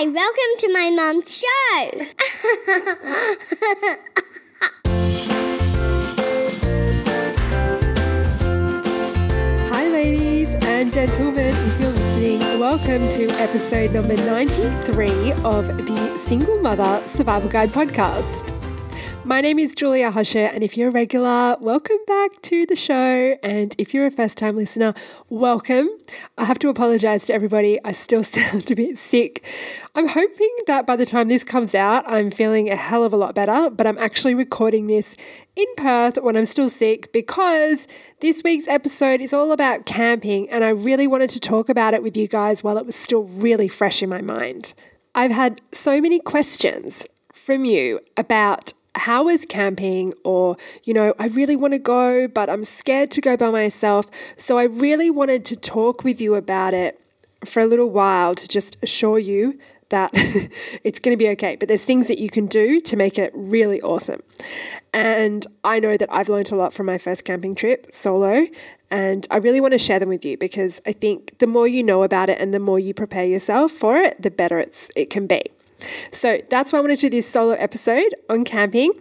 Hi, welcome to my mum's show. Hi, ladies and gentlemen, if you're listening, welcome to episode number 93 of the Single Mother Survival Guide podcast. My name is Julia Hosher, and if you're a regular, welcome back to the show. And if you're a first time listener, welcome. I have to apologize to everybody. I still sound a bit sick. I'm hoping that by the time this comes out, I'm feeling a hell of a lot better, but I'm actually recording this in Perth when I'm still sick because this week's episode is all about camping, and I really wanted to talk about it with you guys while it was still really fresh in my mind. I've had so many questions from you about how is camping or you know i really want to go but i'm scared to go by myself. So i really wanted to talk with you about it for a little while to just assure you that it's going to be okay. But there's things that you can do to make it really awesome. And i know that i've learned a lot from my first camping trip solo and i really want to share them with you because i think the more you know about it and the more you prepare yourself for it the better it's it can be so that's why I wanted to do this solo episode on camping.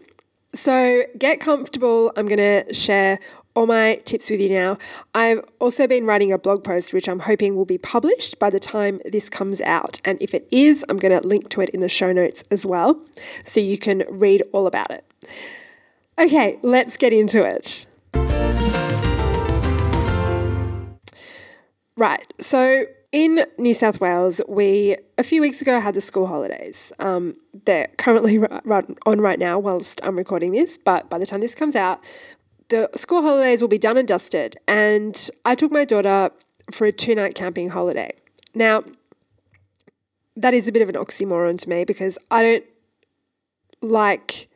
So get comfortable. I'm going to share all my tips with you now. I've also been writing a blog post, which I'm hoping will be published by the time this comes out. And if it is, I'm going to link to it in the show notes as well, so you can read all about it. Okay, let's get into it. Right, so in New South Wales, we a few weeks ago had the school holidays. Um, they're currently run on right now whilst I'm recording this, but by the time this comes out, the school holidays will be done and dusted. And I took my daughter for a two night camping holiday. Now, that is a bit of an oxymoron to me because I don't like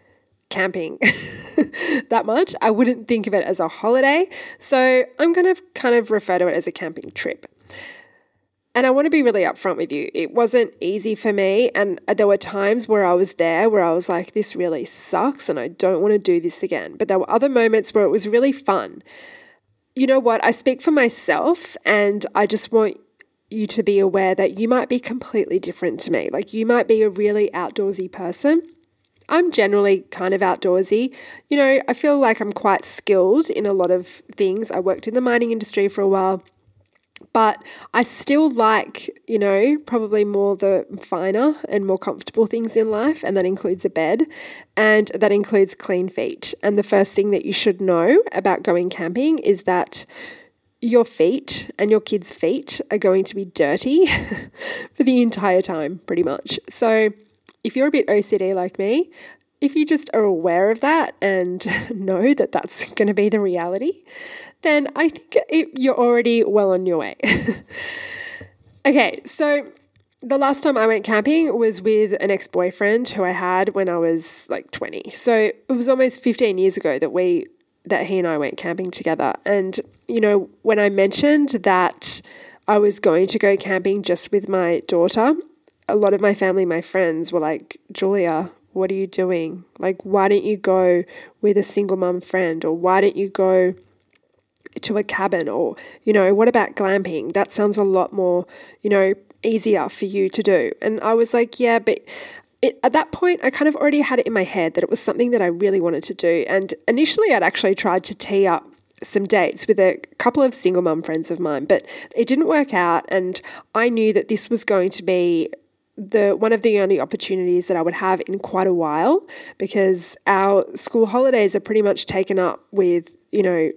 camping that much. I wouldn't think of it as a holiday. So I'm going to kind of refer to it as a camping trip. And I want to be really upfront with you. It wasn't easy for me. And there were times where I was there where I was like, this really sucks and I don't want to do this again. But there were other moments where it was really fun. You know what? I speak for myself and I just want you to be aware that you might be completely different to me. Like you might be a really outdoorsy person. I'm generally kind of outdoorsy. You know, I feel like I'm quite skilled in a lot of things. I worked in the mining industry for a while. But I still like, you know, probably more the finer and more comfortable things in life, and that includes a bed and that includes clean feet. And the first thing that you should know about going camping is that your feet and your kids' feet are going to be dirty for the entire time, pretty much. So, if you're a bit OCD like me, if you just are aware of that and know that that's going to be the reality, then I think it, you're already well on your way. okay, so the last time I went camping was with an ex boyfriend who I had when I was like 20. So it was almost 15 years ago that we that he and I went camping together. And you know, when I mentioned that I was going to go camping just with my daughter, a lot of my family, my friends were like, "Julia, what are you doing? Like, why don't you go with a single mum friend? Or why don't you go to a cabin? Or, you know, what about glamping? That sounds a lot more, you know, easier for you to do. And I was like, yeah, but it, at that point, I kind of already had it in my head that it was something that I really wanted to do. And initially, I'd actually tried to tee up some dates with a couple of single mum friends of mine, but it didn't work out. And I knew that this was going to be the one of the only opportunities that I would have in quite a while because our school holidays are pretty much taken up with, you know,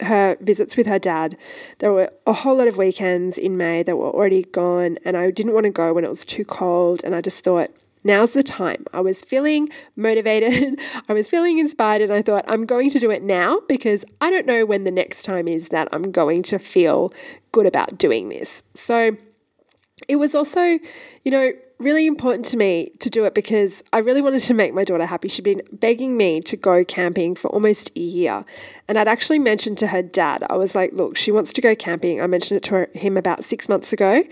her visits with her dad. There were a whole lot of weekends in May that were already gone, and I didn't want to go when it was too cold. And I just thought, now's the time. I was feeling motivated, I was feeling inspired, and I thought, I'm going to do it now because I don't know when the next time is that I'm going to feel good about doing this. So, it was also, you know, really important to me to do it because I really wanted to make my daughter happy. She'd been begging me to go camping for almost a year. And I'd actually mentioned to her dad, I was like, look, she wants to go camping. I mentioned it to her, him about six months ago.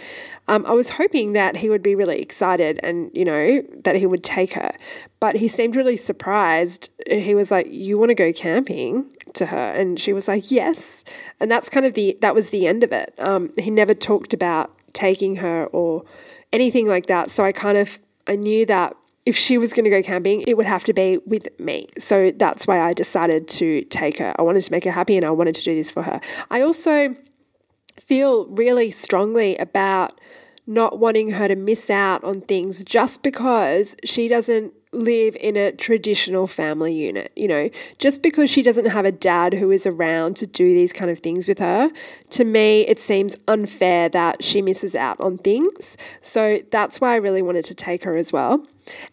Um, I was hoping that he would be really excited and, you know, that he would take her. But he seemed really surprised. He was like, you want to go camping? to her and she was like yes and that's kind of the that was the end of it um, he never talked about taking her or anything like that. So I kind of I knew that if she was going to go camping, it would have to be with me. So that's why I decided to take her. I wanted to make her happy and I wanted to do this for her. I also feel really strongly about not wanting her to miss out on things just because she doesn't live in a traditional family unit. You know, just because she doesn't have a dad who is around to do these kind of things with her, to me, it seems unfair that she misses out on things. So that's why I really wanted to take her as well.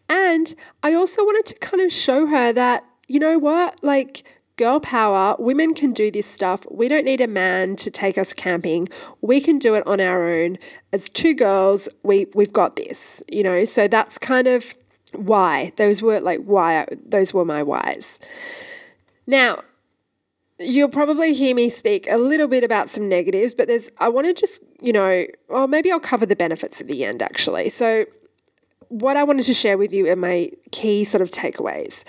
And I also wanted to kind of show her that, you know what, like, girl power, women can do this stuff. We don't need a man to take us camping. We can do it on our own. As two girls, we we've got this, you know. So that's kind of why those were like why those were my whys. Now, you'll probably hear me speak a little bit about some negatives, but there's I want to just, you know, well maybe I'll cover the benefits at the end actually. So what I wanted to share with you are my key sort of takeaways.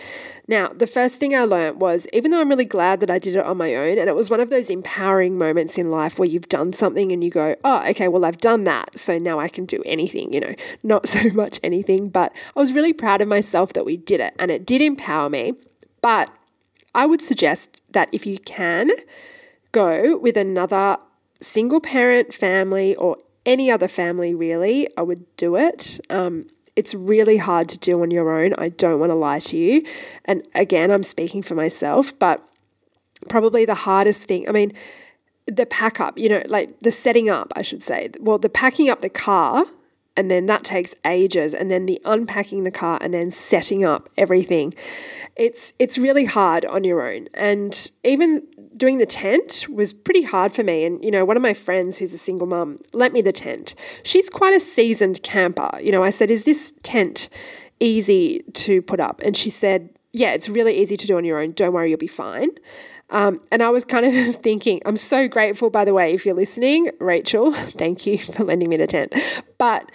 Now, the first thing I learned was even though I'm really glad that I did it on my own, and it was one of those empowering moments in life where you've done something and you go, oh, okay, well, I've done that. So now I can do anything, you know, not so much anything, but I was really proud of myself that we did it and it did empower me. But I would suggest that if you can, go with another single parent family or any other family, really, I would do it. Um, it's really hard to do on your own. I don't want to lie to you. And again, I'm speaking for myself, but probably the hardest thing, I mean, the pack up, you know, like the setting up, I should say. Well, the packing up the car and then that takes ages and then the unpacking the car and then setting up everything. It's it's really hard on your own. And even doing the tent was pretty hard for me. And you know one of my friends who's a single mum lent me the tent. She's quite a seasoned camper. You know i said is this tent easy to put up? And she said yeah it's really easy to do on your own. Don't worry you'll be fine um, and I was kind of thinking, I'm so grateful, by the way, if you're listening, Rachel, thank you for lending me the tent. But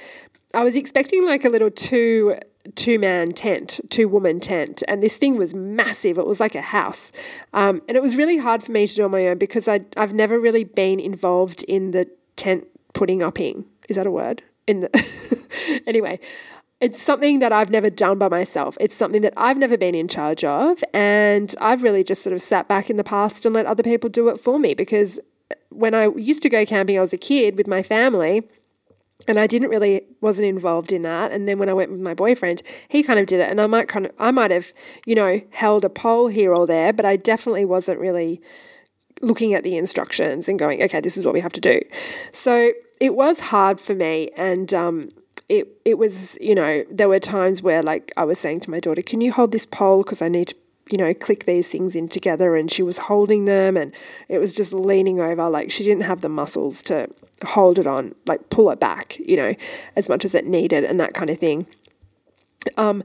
I was expecting like a little two two man tent, two woman tent, and this thing was massive. It was like a house, um, and it was really hard for me to do on my own because I I've never really been involved in the tent putting upping. Is that a word? In the anyway, it's something that I've never done by myself. It's something that I've never been in charge of. And I've really just sort of sat back in the past and let other people do it for me because when I used to go camping, I was a kid with my family and I didn't really wasn't involved in that. And then when I went with my boyfriend, he kind of did it, and I might kind of I might have you know held a pole here or there, but I definitely wasn't really looking at the instructions and going, okay, this is what we have to do. So it was hard for me, and um, it it was you know there were times where like I was saying to my daughter, "Can you hold this pole because I need to." You know, click these things in together, and she was holding them, and it was just leaning over. Like she didn't have the muscles to hold it on, like pull it back, you know, as much as it needed, and that kind of thing. Um,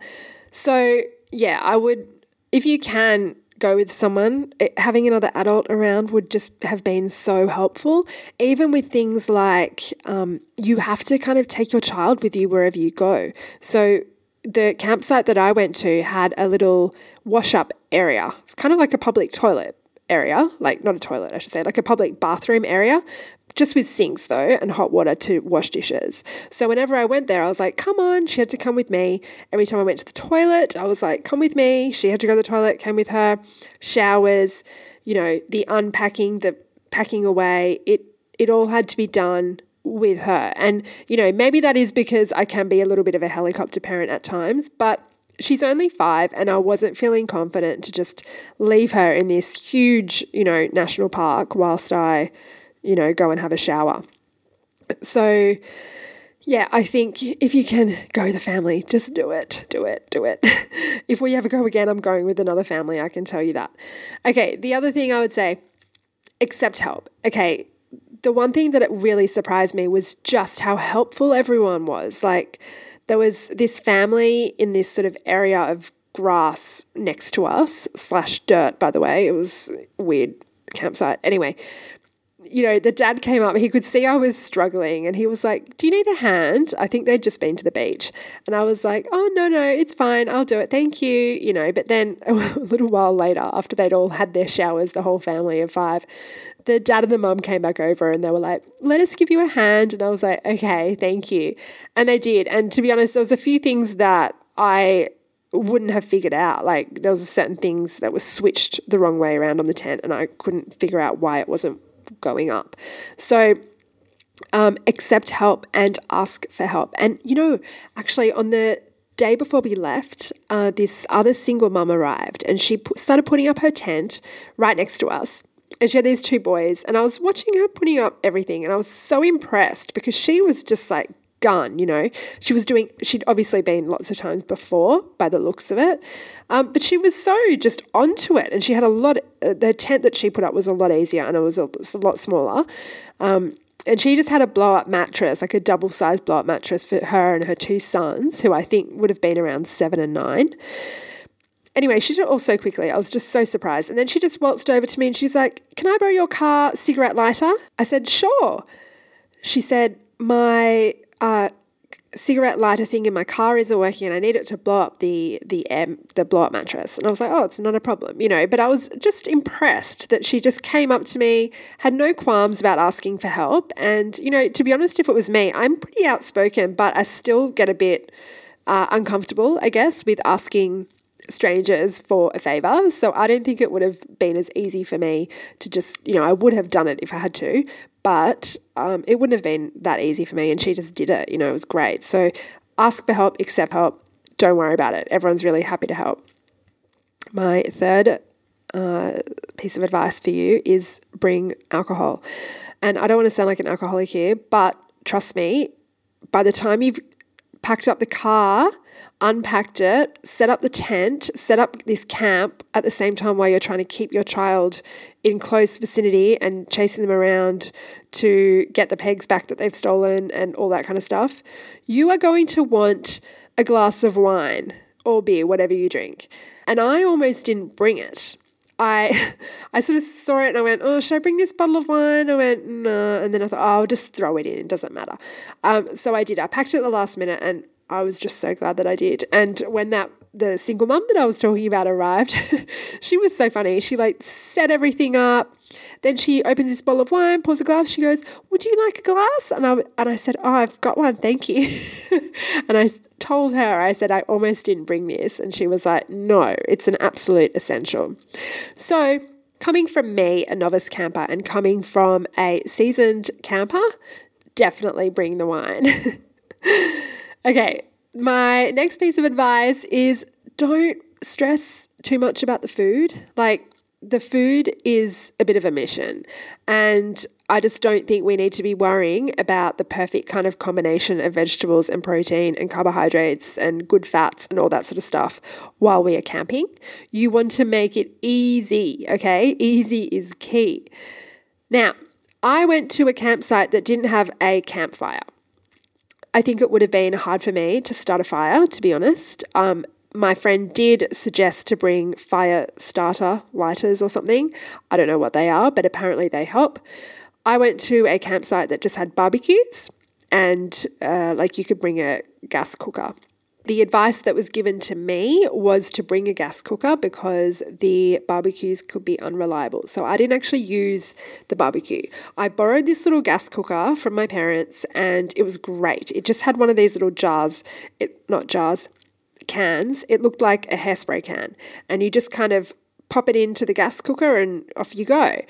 so yeah, I would, if you can, go with someone, it, having another adult around would just have been so helpful. Even with things like um, you have to kind of take your child with you wherever you go. So the campsite that I went to had a little wash up area. It's kind of like a public toilet area, like not a toilet, I should say, like a public bathroom area, just with sinks though and hot water to wash dishes. So whenever I went there, I was like, come on, she had to come with me. Every time I went to the toilet, I was like, come with me. She had to go to the toilet, came with her. Showers, you know, the unpacking, the packing away, it it all had to be done with her. And, you know, maybe that is because I can be a little bit of a helicopter parent at times, but she's only five and I wasn't feeling confident to just leave her in this huge, you know, national park whilst I you know, go and have a shower. So, yeah, I think if you can go a family, just do it, do it, do it. if we ever go again, I'm going with another family, I can tell you that. Okay, the other thing I would say, accept help. Okay, the one thing that it really surprised me was just how helpful everyone was. Like, there was this family in this sort of area of grass next to us, slash dirt, by the way. It was weird campsite. Anyway, you know, the dad came up, he could see I was struggling and he was like, Do you need a hand? I think they'd just been to the beach. And I was like, Oh, no, no, it's fine. I'll do it. Thank you. You know, but then a little while later, after they'd all had their showers, the whole family of five, the dad and the mum came back over and they were like, Let us give you a hand. And I was like, Okay, thank you. And they did. And to be honest, there was a few things that I wouldn't have figured out. Like there was certain things that were switched the wrong way around on the tent, and I couldn't figure out why it wasn't going up. So um, accept help and ask for help. And you know, actually, on the day before we left, uh, this other single mum arrived, and she started putting up her tent right next to us. And she had these two boys, and I was watching her putting up everything, and I was so impressed because she was just like gun, you know. She was doing, she'd obviously been lots of times before by the looks of it, um, but she was so just onto it. And she had a lot, uh, the tent that she put up was a lot easier and it was a, a lot smaller. Um, and she just had a blow up mattress, like a double sized blow up mattress for her and her two sons, who I think would have been around seven and nine. Anyway, she did it all so quickly. I was just so surprised. And then she just waltzed over to me and she's like, Can I borrow your car cigarette lighter? I said, Sure. She said, My uh, cigarette lighter thing in my car isn't working and I need it to blow up the the um, the blow up mattress. And I was like, oh, it's not a problem, you know. But I was just impressed that she just came up to me, had no qualms about asking for help. And you know, to be honest, if it was me, I'm pretty outspoken, but I still get a bit uh, uncomfortable, I guess, with asking strangers for a favor. So I don't think it would have been as easy for me to just, you know, I would have done it if I had to, but um, it wouldn't have been that easy for me. And she just did it, you know, it was great. So ask for help, accept help. Don't worry about it. Everyone's really happy to help. My third uh, piece of advice for you is bring alcohol. And I don't want to sound like an alcoholic here, but trust me, by the time you've packed up the car, unpacked it, set up the tent, set up this camp at the same time while you're trying to keep your child in close vicinity and chasing them around to get the pegs back that they've stolen and all that kind of stuff, you are going to want a glass of wine or beer, whatever you drink. And I almost didn't bring it. I I sort of saw it and I went, oh, should I bring this bottle of wine? I went, no. And then I thought, oh, I'll just throw it in. It doesn't matter. Um, so I did. I packed it at the last minute and I was just so glad that I did. And when that the single mum that I was talking about arrived, she was so funny. She like set everything up. Then she opens this bottle of wine, pours a glass. She goes, "Would you like a glass?" And I and I said, "Oh, I've got one, thank you." and I told her, I said, "I almost didn't bring this," and she was like, "No, it's an absolute essential." So. Coming from me, a novice camper, and coming from a seasoned camper, definitely bring the wine. Okay, my next piece of advice is don't stress too much about the food. Like, the food is a bit of a mission. And I just don't think we need to be worrying about the perfect kind of combination of vegetables and protein and carbohydrates and good fats and all that sort of stuff while we are camping. You want to make it easy, okay? Easy is key. Now, I went to a campsite that didn't have a campfire. I think it would have been hard for me to start a fire, to be honest. Um, my friend did suggest to bring fire starter lighters or something. I don't know what they are, but apparently they help. I went to a campsite that just had barbecues and uh, like you could bring a gas cooker. The advice that was given to me was to bring a gas cooker because the barbecues could be unreliable. So I didn't actually use the barbecue. I borrowed this little gas cooker from my parents and it was great. It just had one of these little jars, it not jars, cans. It looked like a hairspray can. And you just kind of pop it into the gas cooker and off you go.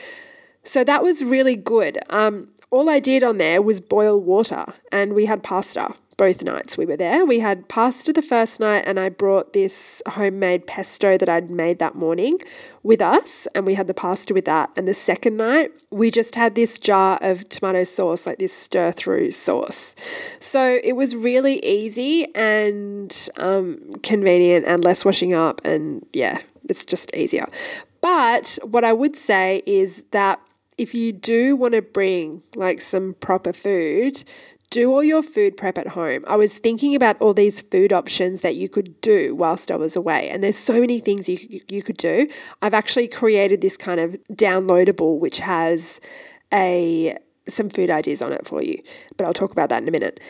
So that was really good. Um, all I did on there was boil water and we had pasta both nights we were there. We had pasta the first night, and I brought this homemade pesto that I'd made that morning with us, and we had the pasta with that. And the second night, we just had this jar of tomato sauce, like this stir through sauce. So it was really easy and um, convenient and less washing up, and yeah, it's just easier. But what I would say is that if you do want to bring like some proper food, do all your food prep at home. I was thinking about all these food options that you could do whilst I was away, and there's so many things you you could do. I've actually created this kind of downloadable which has a some food ideas on it for you, but I'll talk about that in a minute.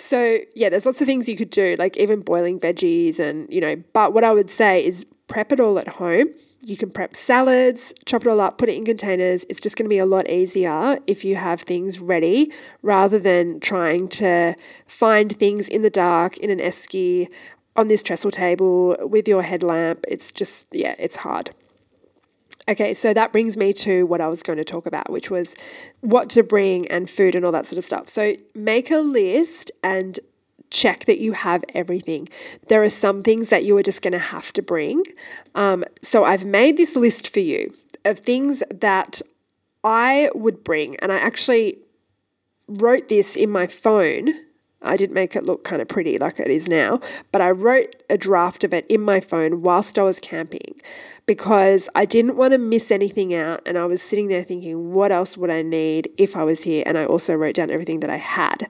So, yeah, there's lots of things you could do, like even boiling veggies and, you know, but what I would say is prep it all at home. You can prep salads, chop it all up, put it in containers. It's just going to be a lot easier if you have things ready rather than trying to find things in the dark in an esky on this trestle table with your headlamp. It's just, yeah, it's hard. Okay, so that brings me to what I was going to talk about, which was what to bring and food and all that sort of stuff. So make a list and check that you have everything. There are some things that you are just going to have to bring. Um, so I've made this list for you of things that I would bring, and I actually wrote this in my phone. I didn't make it look kind of pretty like it is now, but I wrote a draft of it in my phone whilst I was camping because I didn't want to miss anything out. And I was sitting there thinking, what else would I need if I was here? And I also wrote down everything that I had.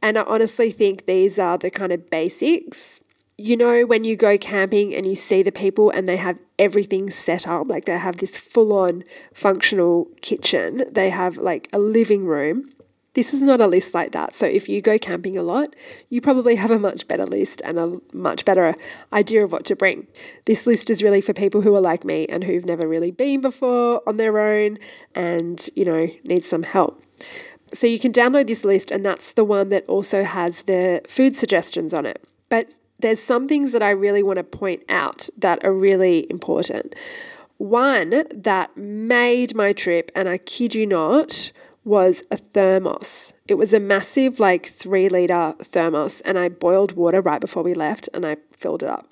And I honestly think these are the kind of basics. You know, when you go camping and you see the people and they have everything set up, like they have this full on functional kitchen, they have like a living room. This is not a list like that. So if you go camping a lot, you probably have a much better list and a much better idea of what to bring. This list is really for people who are like me and who've never really been before on their own and, you know, need some help. So you can download this list, and that's the one that also has the food suggestions on it. But there's some things that I really want to point out that are really important. One that made my trip, and I kid you not, was a thermos. It was a massive, like three liter thermos, and I boiled water right before we left and I filled it up.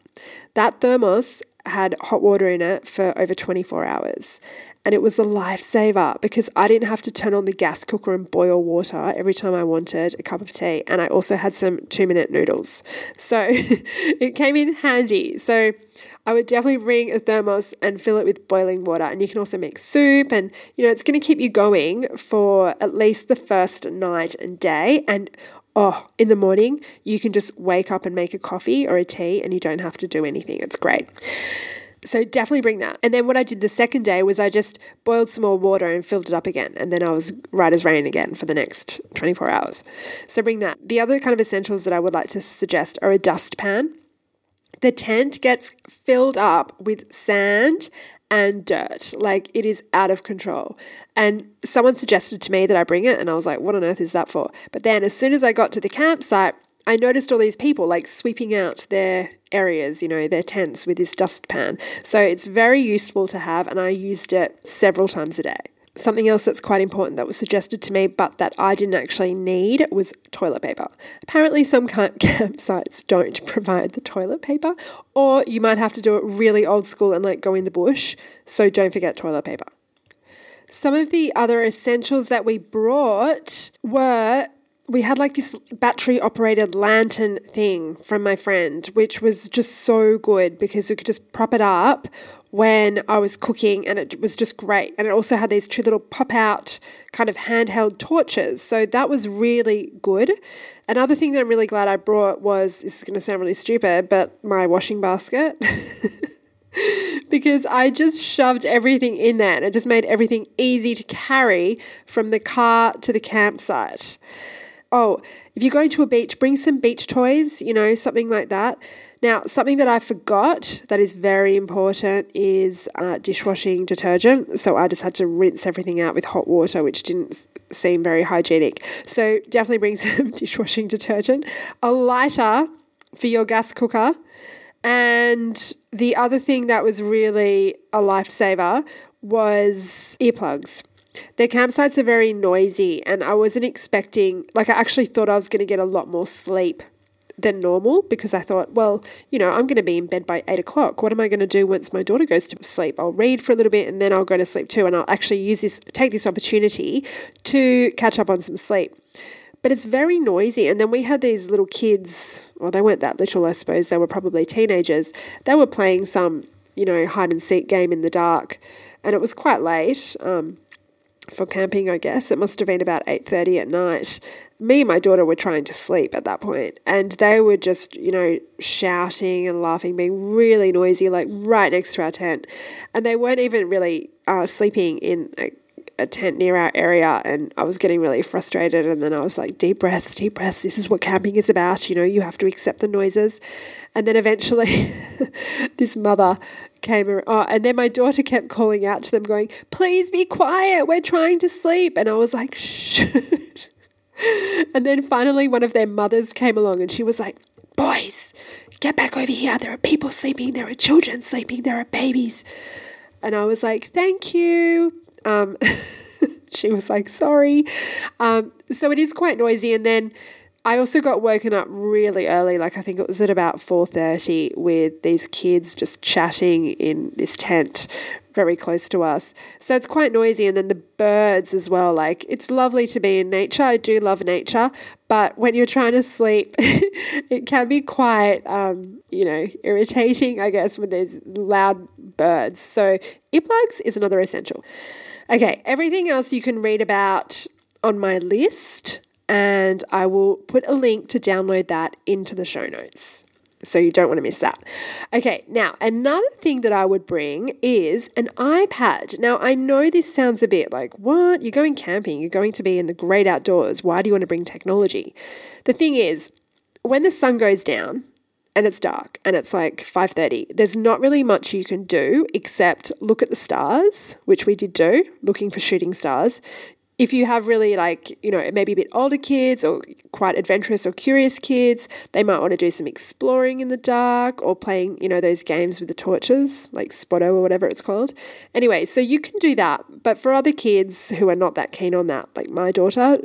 That thermos had hot water in it for over 24 hours. And it was a lifesaver because I didn't have to turn on the gas cooker and boil water every time I wanted a cup of tea. And I also had some two minute noodles. So it came in handy. So I would definitely bring a thermos and fill it with boiling water. And you can also make soup. And, you know, it's going to keep you going for at least the first night and day. And oh, in the morning, you can just wake up and make a coffee or a tea and you don't have to do anything. It's great. So definitely bring that. And then what I did the second day was I just boiled some more water and filled it up again. And then I was right as rain again for the next 24 hours. So bring that. The other kind of essentials that I would like to suggest are a dustpan. The tent gets filled up with sand and dirt. Like it is out of control. And someone suggested to me that I bring it, and I was like, what on earth is that for? But then as soon as I got to the campsite, I noticed all these people like sweeping out their areas, you know, their tents with this dustpan. So it's very useful to have, and I used it several times a day. Something else that's quite important that was suggested to me, but that I didn't actually need, was toilet paper. Apparently, some camp campsites don't provide the toilet paper, or you might have to do it really old school and like go in the bush. So don't forget toilet paper. Some of the other essentials that we brought were we had like this battery operated lantern thing from my friend, which was just so good because we could just prop it up when I was cooking and it was just great. And it also had these two little pop out kind of handheld torches. So that was really good. Another thing that I'm really glad I brought was this is going to sound really stupid, but my washing basket. because I just shoved everything in there and it just made everything easy to carry from the car to the campsite oh, if you're going to a beach, bring some beach toys, you know, something like that. Now, something that I forgot that is very important is uh, dishwashing detergent. So I just had to rinse everything out with hot water, which didn't seem very hygienic. So definitely bring some dishwashing detergent, a lighter for your gas cooker. And the other thing that was really a lifesaver was earplugs. Their campsites are very noisy, and I wasn't expecting, like, I actually thought I was going to get a lot more sleep than normal because I thought, well, you know, I'm going to be in bed by eight o'clock. What am I going to do once my daughter goes to sleep? I'll read for a little bit and then I'll go to sleep too. And I'll actually use this, take this opportunity to catch up on some sleep. But it's very noisy. And then we had these little kids, well, they weren't that little, I suppose. They were probably teenagers. They were playing some, you know, hide and seek game in the dark. And it was quite late. Um, for camping, I guess. It must have been about 8:30 at night. Me and my daughter were trying to sleep at that point, and they were just, you know, shouting and laughing, being really noisy, like right next to our tent. And they weren't even really uh, sleeping in, a tent near our area and I was getting really frustrated. And then I was like, deep breaths, deep breaths. This is what camping is about. You know, you have to accept the noises. And then eventually, this mother came around. Oh, and then my daughter kept calling out to them, going, please be quiet. We're trying to sleep. And I was like, shh. and then finally, one of their mothers came along and she was like, boys, get back over here. There are people sleeping. There are children sleeping. There are babies. And I was like, thank you. Um, she was like, sorry. Um, so it is quite noisy. And then I also got woken up really early, like I think it was at about 4:30 with these kids just chatting in this tent very close to us. So it's quite noisy and then the birds as well. Like it's lovely to be in nature. I do love nature, but when you're trying to sleep, it can be quite um, you know, irritating, I guess, when there's loud birds. So earplugs is another essential. Okay, everything else you can read about on my list, and I will put a link to download that into the show notes. So you don't want to miss that. Okay, now another thing that I would bring is an iPad. Now I know this sounds a bit like, what? You're going camping, you're going to be in the great outdoors. Why do you want to bring technology? The thing is, when the sun goes down, and it's dark and it's like 5:30 there's not really much you can do except look at the stars which we did do looking for shooting stars if you have really like, you know, maybe a bit older kids or quite adventurous or curious kids, they might want to do some exploring in the dark or playing, you know, those games with the torches, like Spotto or whatever it's called. Anyway, so you can do that. But for other kids who are not that keen on that, like my daughter,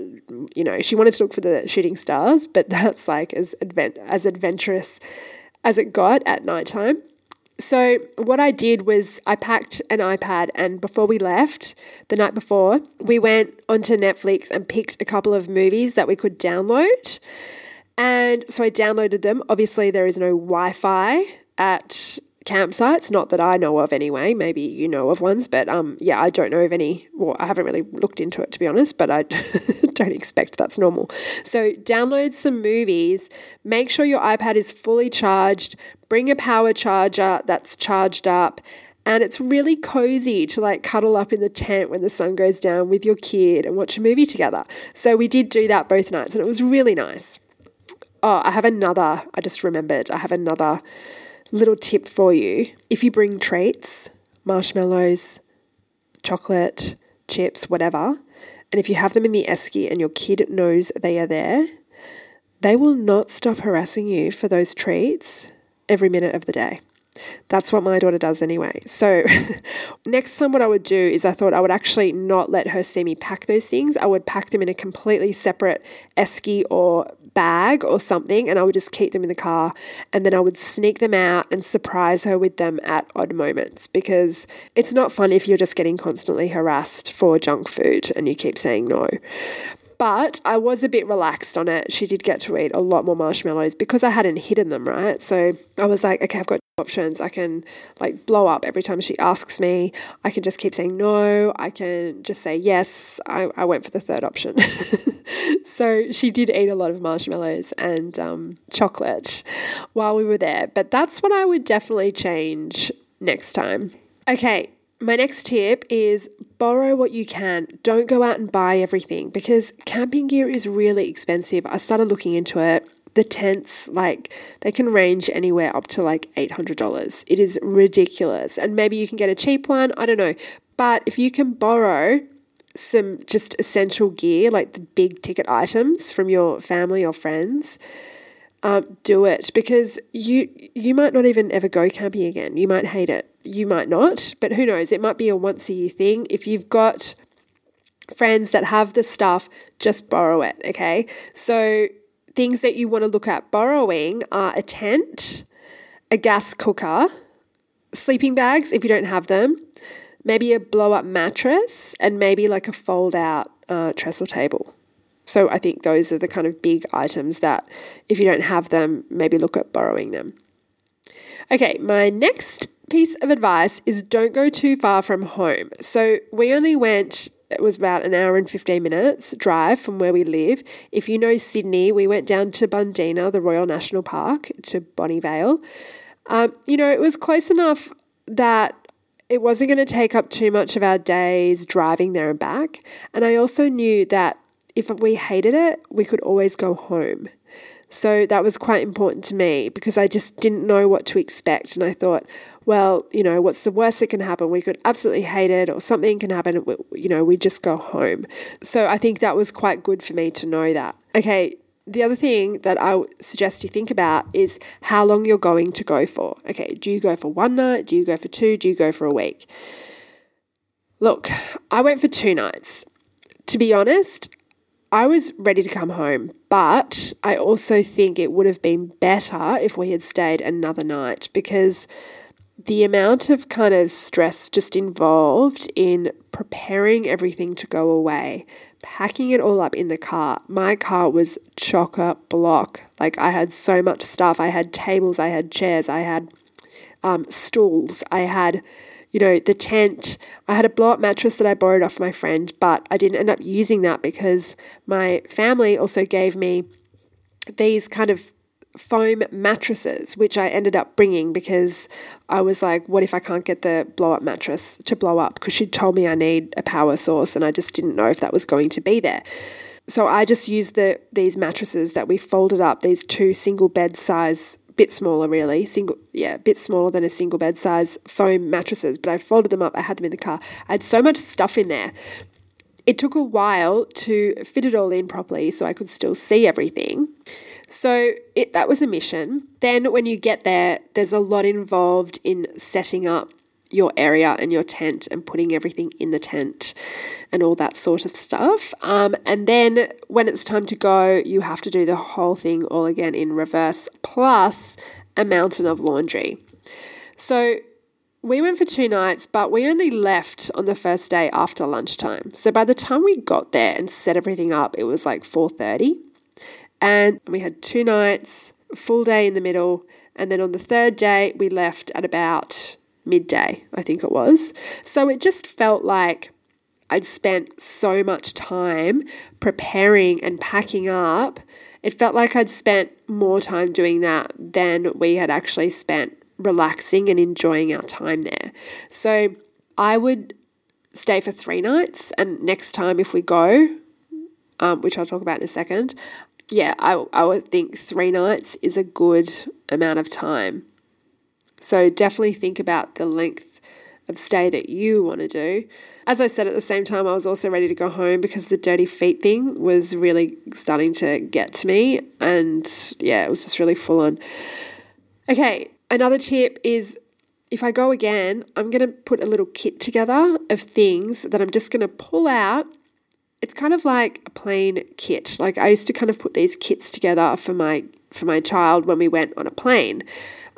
you know, she wanted to look for the shooting stars, but that's like as advent as adventurous as it got at nighttime. So, what I did was I packed an iPad, and before we left the night before, we went onto Netflix and picked a couple of movies that we could download. And so I downloaded them. Obviously, there is no Wi Fi at campsites, not that I know of anyway. Maybe you know of ones, but um, yeah, I don't know of any. Well, I haven't really looked into it to be honest, but I don't expect that's normal. So, download some movies, make sure your iPad is fully charged, bring a power charger that's charged up. And it's really cozy to like cuddle up in the tent when the sun goes down with your kid and watch a movie together. So we did do that both nights and it was really nice. Oh, I have another, I just remembered, I have another little tip for you. If you bring treats, marshmallows, chocolate, chips, whatever, and if you have them in the esky and your kid knows they are there, they will not stop harassing you for those treats every minute of the day. That's what my daughter does anyway. So, next time, what I would do is I thought I would actually not let her see me pack those things. I would pack them in a completely separate esky or bag or something, and I would just keep them in the car. And then I would sneak them out and surprise her with them at odd moments because it's not fun if you're just getting constantly harassed for junk food and you keep saying no. But I was a bit relaxed on it. She did get to eat a lot more marshmallows because I hadn't hidden them, right? So I was like, okay, I've got options. I can like blow up every time she asks me. I can just keep saying no. I can just say yes. I, I went for the third option. so she did eat a lot of marshmallows and um, chocolate while we were there. But that's what I would definitely change next time. Okay, my next tip is borrow what you can. Don't go out and buy everything because camping gear is really expensive. I started looking into it. The tents, like, they can range anywhere up to like $800. It is ridiculous. And maybe you can get a cheap one. I don't know. But if you can borrow some just essential gear, like the big ticket items from your family or friends, um, do it because you you might not even ever go camping again. You might hate it. You might not, but who knows? It might be a once a year thing. If you've got friends that have the stuff, just borrow it. Okay, so things that you want to look at borrowing are a tent, a gas cooker, sleeping bags if you don't have them, maybe a blow up mattress, and maybe like a fold out uh, trestle table. So I think those are the kind of big items that if you don't have them, maybe look at borrowing them. Okay, my next piece of advice is don't go too far from home. So we only went it was about an hour and 15 minutes drive from where we live. If you know Sydney, we went down to Bundeena, the Royal National Park, to Bonnie Vale. Um, you know, it was close enough that it wasn't going to take up too much of our days driving there and back. And I also knew that if we hated it, we could always go home. So that was quite important to me because I just didn't know what to expect. And I thought, well, you know, what's the worst that can happen? We could absolutely hate it or something can happen. You know, we just go home. So I think that was quite good for me to know that. Okay, the other thing that I suggest you think about is how long you're going to go for. Okay, do you go for one night? Do you go for two? Do you go for a week? Look, I went for two nights. To be honest, I was ready to come home, but I also think it would have been better if we had stayed another night because the amount of kind of stress just involved in preparing everything to go away, packing it all up in the car. My car was chocker block. Like I had so much stuff. I had tables, I had chairs, I had um, stools, I had you know, the tent. I had a blow up mattress that I borrowed off my friend, but I didn't end up using that because my family also gave me these kind of foam mattresses, which I ended up bringing because I was like, what if I can't get the blow up mattress to blow up? Because she'd told me I need a power source and I just didn't know if that was going to be there. So I just used the these mattresses that we folded up, these two single bed size bit smaller really. Single yeah bit smaller than a single bed size foam mattresses but i folded them up. I had them in the car. I had so much stuff in there. It took a while to fit it all in properly so i could still see everything. So it, that was a mission. Then when you get there there's a lot involved in setting up your area and your tent and putting everything in the tent and all that sort of stuff. Um, and then when it's time to go, you have to do the whole thing all again in reverse, plus a mountain of laundry. So we went for two nights, but we only left on the first day after lunchtime. So by the time we got there and set everything up, it was like 4:30. And we had two nights, full day in the middle, and then on the third day we left at about midday, I think it was. So it just felt like I'd spent so much time preparing and packing up. It felt like I'd spent more time doing that than we had actually spent relaxing and enjoying our time there. So I would stay for three nights, and next time if we go, um, which I'll talk about in a second, yeah, I, I would think three nights is a good amount of time so definitely think about the length of stay that you want to do. As I said at the same time, I was also ready to go home because the dirty feet thing was really starting to get to me. And yeah, it was just really full on. Okay, another tip is if I go again, I'm going to put a little kit together of things that I'm just going to pull out. It's kind of like a plane kit. Like I used to kind of put these kits together for my for my child when we went on a plane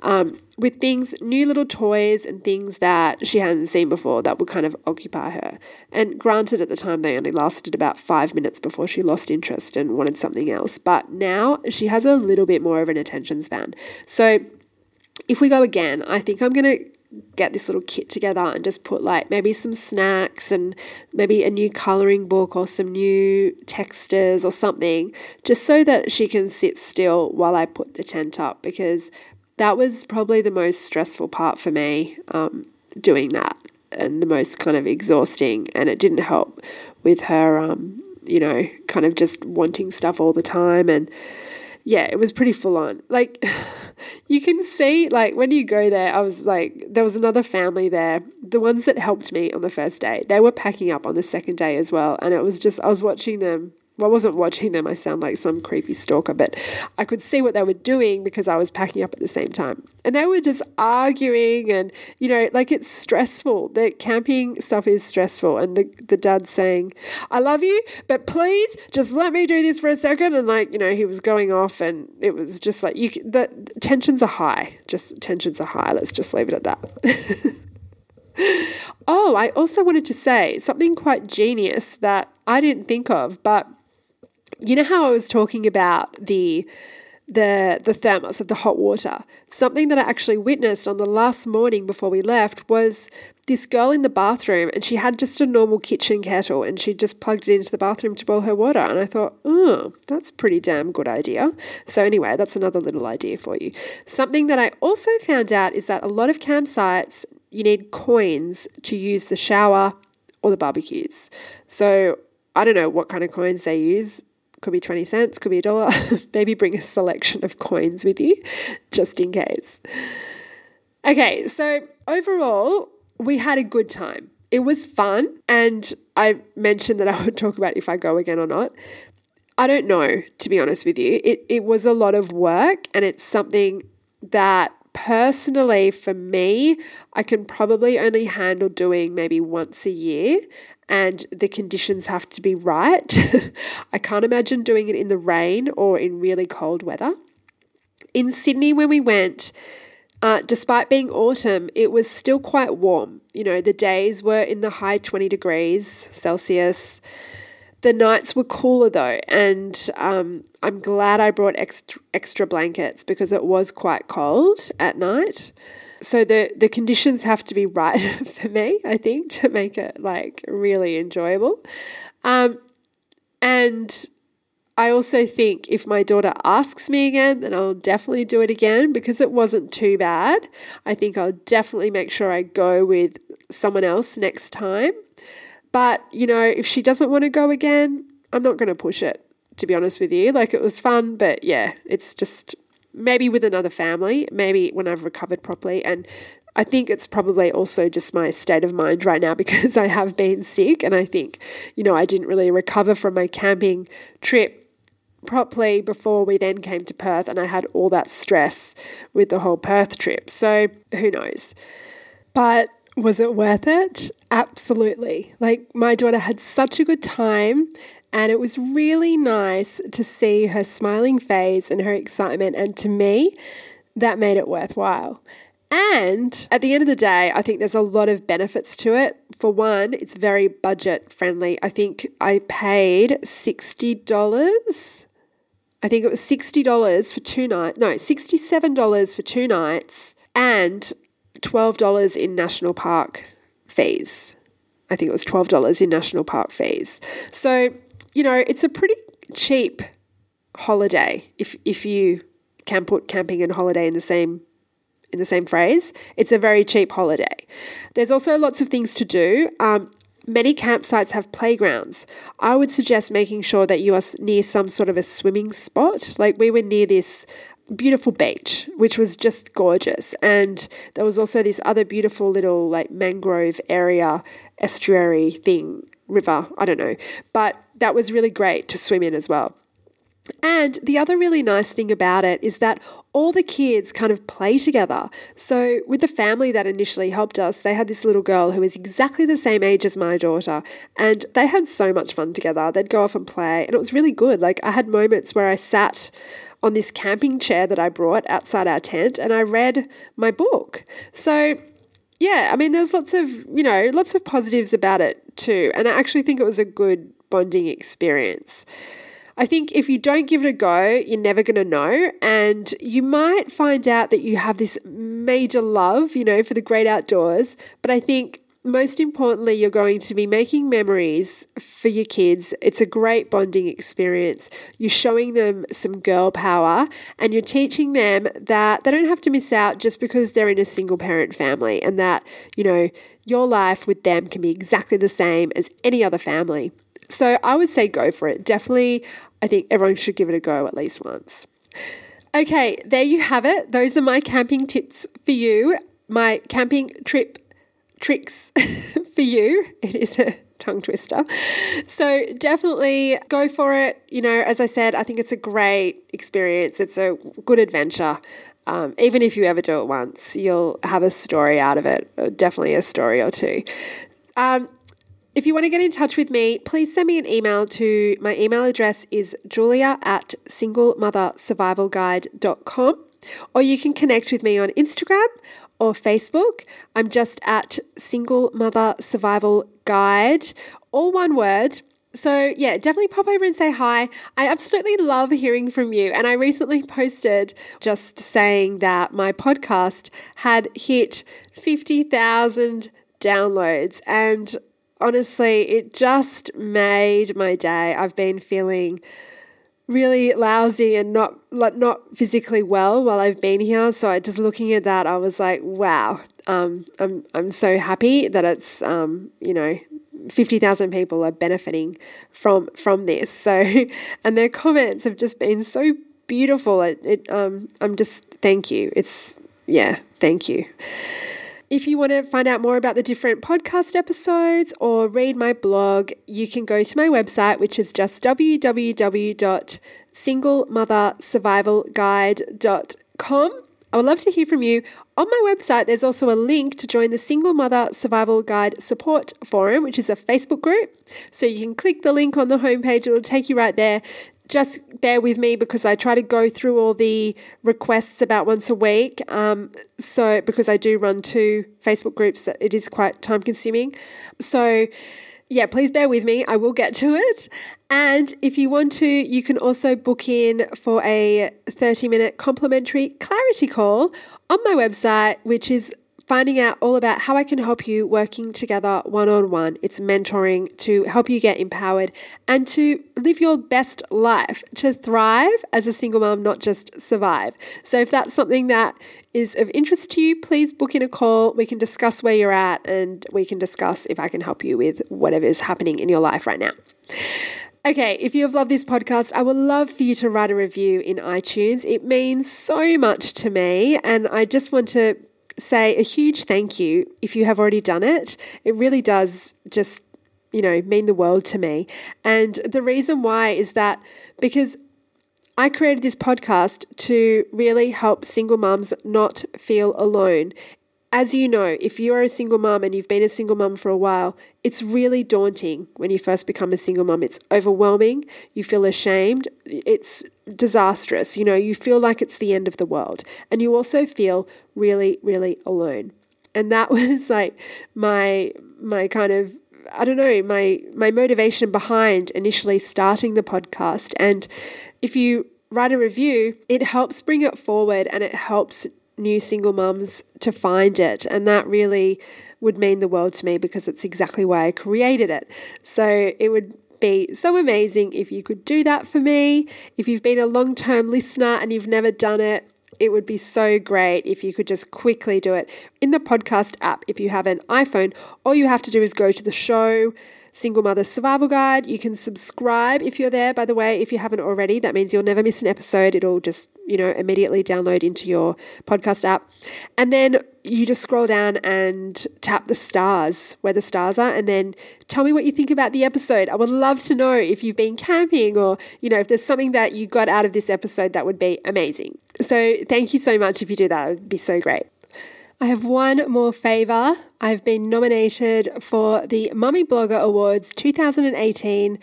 um, with things, new little toys and things that she hadn't seen before that would kind of occupy her. And granted, at the time, they only lasted about five minutes before she lost interest and wanted something else. But now she has a little bit more of an attention span. So if we go again, I think I'm going to get this little kit together and just put like maybe some snacks and maybe a new coloring book or some new textures or something just so that she can sit still while I put the tent up because that was probably the most stressful part for me um, doing that and the most kind of exhausting. And it didn't help with her, um, you know, kind of just wanting stuff all the time. And yeah, it was pretty full on. Like, you can see, like, when you go there, I was like, there was another family there. The ones that helped me on the first day, they were packing up on the second day as well. And it was just, I was watching them well, I wasn't watching them. I sound like some creepy stalker, but I could see what they were doing because I was packing up at the same time. And they were just arguing, and you know, like it's stressful. The camping stuff is stressful. And the, the dad saying, I love you, but please just let me do this for a second. And like, you know, he was going off, and it was just like, you, the tensions are high. Just tensions are high. Let's just leave it at that. oh, I also wanted to say something quite genius that I didn't think of, but you know how I was talking about the the the thermos of the hot water. Something that I actually witnessed on the last morning before we left was this girl in the bathroom and she had just a normal kitchen kettle and she just plugged it into the bathroom to boil her water. And I thought, oh, that's pretty damn good idea. So, anyway, that's another little idea for you. Something that I also found out is that a lot of campsites you need coins to use the shower or the barbecues. So I don't know what kind of coins they use. Could be 20 cents, could be a dollar. Maybe bring a selection of coins with you just in case. Okay, so overall, we had a good time. It was fun, and I mentioned that I would talk about if I go again or not. I don't know, to be honest with you. It, it was a lot of work, and it's something that personally for me, I can probably only handle doing maybe once a year and the conditions have to be right. I can't imagine doing it in the rain or in really cold weather. In Sydney, when we went, uh, despite being autumn, it was still quite warm. You know, the days were in the high 20 degrees Celsius. The nights were cooler though, and um, I'm glad I brought extra, extra blankets because it was quite cold at night. So the the conditions have to be right for me, I think, to make it like really enjoyable. Um, and I also think if my daughter asks me again, then I'll definitely do it again because it wasn't too bad. I think I'll definitely make sure I go with someone else next time. But, you know, if she doesn't want to go again, I'm not going to push it, to be honest with you. Like, it was fun, but yeah, it's just maybe with another family, maybe when I've recovered properly. And I think it's probably also just my state of mind right now because I have been sick. And I think, you know, I didn't really recover from my camping trip properly before we then came to Perth. And I had all that stress with the whole Perth trip. So who knows? But was it worth it? Absolutely. Like, my daughter had such a good time, and it was really nice to see her smiling face and her excitement. And to me, that made it worthwhile. And at the end of the day, I think there's a lot of benefits to it. For one, it's very budget friendly. I think I paid $60. I think it was $60 for two nights. No, $67 for two nights. And $12 in national park fees. I think it was $12 in national park fees. So, you know, it's a pretty cheap holiday if if you can put camping and holiday in the same in the same phrase. It's a very cheap holiday. There's also lots of things to do. Um, many campsites have playgrounds. I would suggest making sure that you are near some sort of a swimming spot. Like we were near this beautiful beach, which was just gorgeous. And there was also this other beautiful little like mangrove area, estuary thing, river, I don't know. But that was really great to swim in as well. And the other really nice thing about it is that all the kids kind of play together. So, with the family that initially helped us, they had this little girl who was exactly the same age as my daughter, and they had so much fun together. They'd go off and play, and it was really good. Like, I had moments where I sat on this camping chair that I brought outside our tent and I read my book. So, yeah, I mean, there's lots of, you know, lots of positives about it too. And I actually think it was a good bonding experience. I think if you don't give it a go, you're never going to know. And you might find out that you have this major love, you know, for the great outdoors. But I think most importantly, you're going to be making memories for your kids. It's a great bonding experience. You're showing them some girl power and you're teaching them that they don't have to miss out just because they're in a single parent family and that, you know, your life with them can be exactly the same as any other family. So I would say go for it. Definitely, I think everyone should give it a go at least once. Okay, there you have it. Those are my camping tips for you. My camping trip tricks for you. It is a tongue twister. So definitely go for it. You know, as I said, I think it's a great experience. It's a good adventure. Um, even if you ever do it once, you'll have a story out of it, definitely a story or two. Um, if you want to get in touch with me, please send me an email to my email address is julia at singlemothersurvivalguide.com or you can connect with me on Instagram or Facebook. I'm just at Single Mother Survival Guide, all one word. So, yeah, definitely pop over and say hi. I absolutely love hearing from you. And I recently posted just saying that my podcast had hit 50,000 downloads. And honestly, it just made my day. I've been feeling really lousy and not not physically well while I've been here. So I just looking at that, I was like, wow, um, I'm I'm so happy that it's um, you know. 50,000 people are benefiting from from this. So and their comments have just been so beautiful. It, it um I'm just thank you. It's yeah, thank you. If you want to find out more about the different podcast episodes or read my blog, you can go to my website, which is just www.singlemothersurvivalguide.com. I would love to hear from you. On my website, there's also a link to join the Single Mother Survival Guide Support Forum, which is a Facebook group. So you can click the link on the homepage, it'll take you right there just bear with me because I try to go through all the requests about once a week. Um, so, because I do run two Facebook groups, that it is quite time consuming. So, yeah, please bear with me. I will get to it. And if you want to, you can also book in for a 30 minute complimentary clarity call on my website, which is finding out all about how I can help you working together one on one. It's mentoring to help you get empowered and to live your best life, to thrive as a single mom, not just survive. So, if that's something that is of interest to you, please book in a call. We can discuss where you're at and we can discuss if I can help you with whatever is happening in your life right now. Okay, if you have loved this podcast, I would love for you to write a review in iTunes. It means so much to me, and I just want to say a huge thank you if you have already done it. It really does just, you know, mean the world to me. And the reason why is that because I created this podcast to really help single mums not feel alone as you know, if you are a single mum and you've been a single mum for a while, it's really daunting when you first become a single mum. It's overwhelming. You feel ashamed. It's disastrous. You know, you feel like it's the end of the world. And you also feel really, really alone. And that was like my my kind of I don't know, my my motivation behind initially starting the podcast. And if you write a review, it helps bring it forward and it helps new single mums to find it. And that really would mean the world to me because it's exactly why I created it. So it would be so amazing if you could do that for me. If you've been a long term listener and you've never done it, it would be so great if you could just quickly do it in the podcast app if you have an iPhone. All you have to do is go to the show Single Mother Survival Guide. You can subscribe if you're there, by the way, if you haven't already. That means you'll never miss an episode. It'll just, you know, immediately download into your podcast app. And then you just scroll down and tap the stars where the stars are and then tell me what you think about the episode. I would love to know if you've been camping or, you know, if there's something that you got out of this episode that would be amazing. So thank you so much if you do that. It would be so great. I have one more favour. I've been nominated for the Mummy Blogger Awards 2018,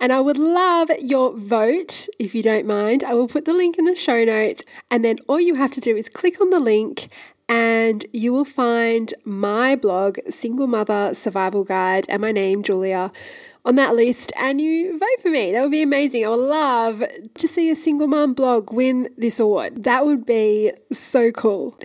and I would love your vote if you don't mind. I will put the link in the show notes, and then all you have to do is click on the link and you will find my blog, Single Mother Survival Guide, and my name, Julia, on that list, and you vote for me. That would be amazing. I would love to see a single mom blog win this award. That would be so cool.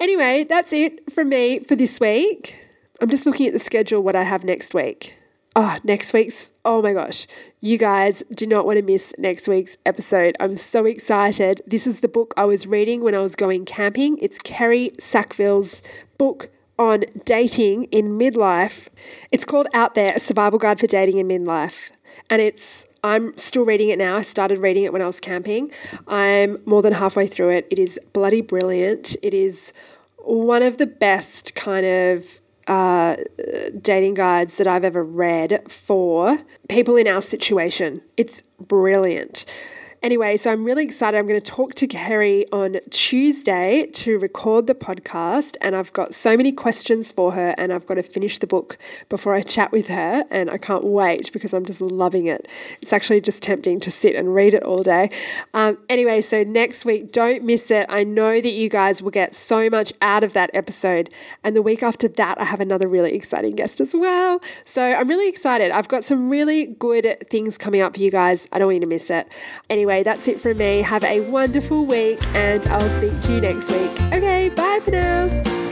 Anyway, that's it from me for this week. I'm just looking at the schedule, what I have next week. Oh, next week's, oh my gosh. You guys do not want to miss next week's episode. I'm so excited. This is the book I was reading when I was going camping. It's Kerri Sackville's book on dating in midlife. It's called Out There, a survival guide for dating in midlife. And it's I'm still reading it now. I started reading it when I was camping. I'm more than halfway through it. It is bloody brilliant. It is one of the best kind of uh, dating guides that I've ever read for people in our situation. It's brilliant. Anyway, so I'm really excited. I'm going to talk to Kerri on Tuesday to record the podcast, and I've got so many questions for her, and I've got to finish the book before I chat with her, and I can't wait because I'm just loving it. It's actually just tempting to sit and read it all day. Um, anyway, so next week, don't miss it. I know that you guys will get so much out of that episode, and the week after that, I have another really exciting guest as well. So I'm really excited. I've got some really good things coming up for you guys. I don't want you to miss it. Anyway, anyway, that's it from me. Have a wonderful week, and I'll speak to you next week. Okay, bye for now.